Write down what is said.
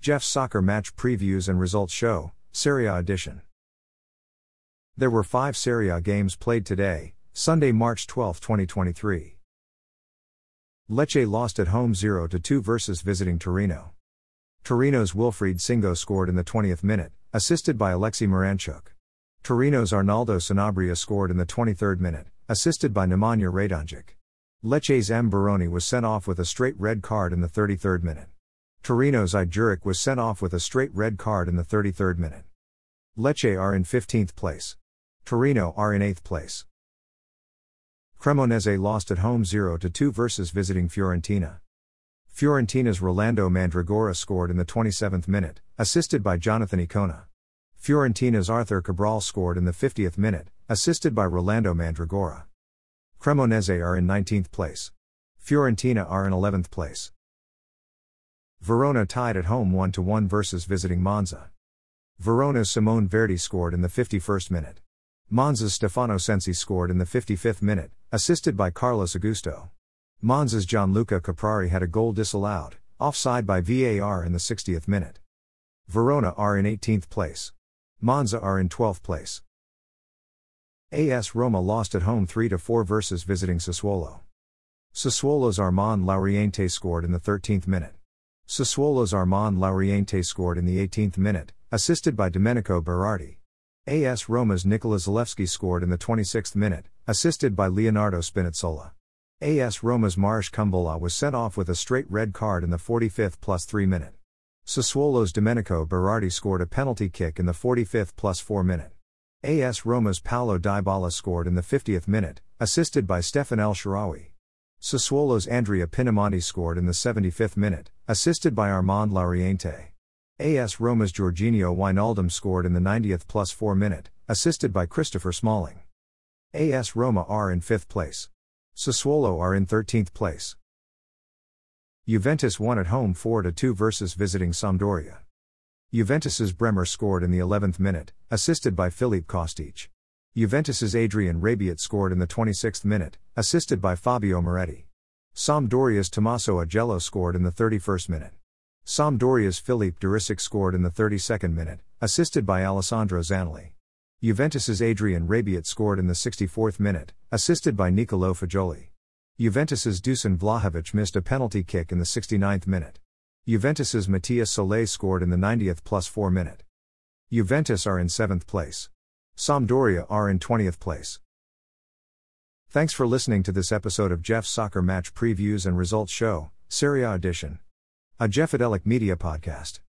Jeff's soccer match previews and results show, Serie A edition. There were five Serie A games played today, Sunday, March 12, 2023. Lecce lost at home 0 2 versus visiting Torino. Torino's Wilfried Singo scored in the 20th minute, assisted by Alexei Miranchuk. Torino's Arnaldo Sanabria scored in the 23rd minute, assisted by Nemanja Radonjic. Lecce's M. Baroni was sent off with a straight red card in the 33rd minute. Torino's I. Was sent off with a straight red card in the 33rd minute. Lecce are in 15th place. Torino are in 8th place. Cremonese lost at home 0 2 versus visiting Fiorentina. Fiorentina's Rolando Mandragora scored in the 27th minute, assisted by Jonathan Ikoné. Fiorentina's Arthur Cabral scored in the 50th minute, assisted by Rolando Mandragora. Cremonese are in 19th place. Fiorentina are in 11th place. Verona tied at home 1 1 versus visiting Monza. Verona's Simone Verdi scored in the 51st minute. Monza's Stefano Sensi scored in the 55th minute, assisted by Carlos Augusto. Monza's Gianluca Caprari had a goal disallowed, offside by VAR in the 60th minute. Verona are in 18th place. Monza are in 12th place. AS Roma lost at home 3 4 versus visiting Sassuolo. Sassuolo's Armand Laurienté scored in the 13th minute. Sassuolo's Armand Laurienté scored in the 18th minute, assisted by Domenico Berardi. AS Roma's Nicola Zalewski scored in the 26th minute, assisted by Leonardo Spinazzola. AS Roma's Marash Kumbulla was sent off with a straight red card in the 45th plus 3 minute. Sassuolo's Domenico Berardi scored a penalty kick in the 45th plus 4 minute. AS Roma's Paulo Dybala scored in the 50th minute, assisted by Stephan El Shaarawy. Sassuolo's Andrea Pinamonti scored in the 75th minute, assisted by Armand Laurienté. AS Roma's Georginio Wijnaldum scored in the 90th plus 4 minute, assisted by Christopher Smalling. AS Roma are in 5th place. Sassuolo are in 13th place. Juventus won at home 4 2 versus visiting Sampdoria. Juventus's Bremer scored in the 11th minute, assisted by Filip Kostic. Juventus's Adrien Rabiot scored in the 26th minute, assisted by Fabio Miretti. Sampdoria's Tommaso Augello scored in the 31st minute. Sampdoria's Filip Duricic scored in the 32nd minute, assisted by Alessandro Zanoli. Juventus's Adrien Rabiot scored in the 64th minute, assisted by Nicolo Fagioli. Juventus's Dusan Vlahovic missed a penalty kick in the 69th minute. Juventus's Matias Soulé scored in the 90th plus 4 minute. Juventus are in 7th place. Sampdoria are in 20th place. Thanks for listening to this episode of Jeff's Soccer Match Previews and Results Show, Serie A Edition. A Jeffadelic Media Podcast.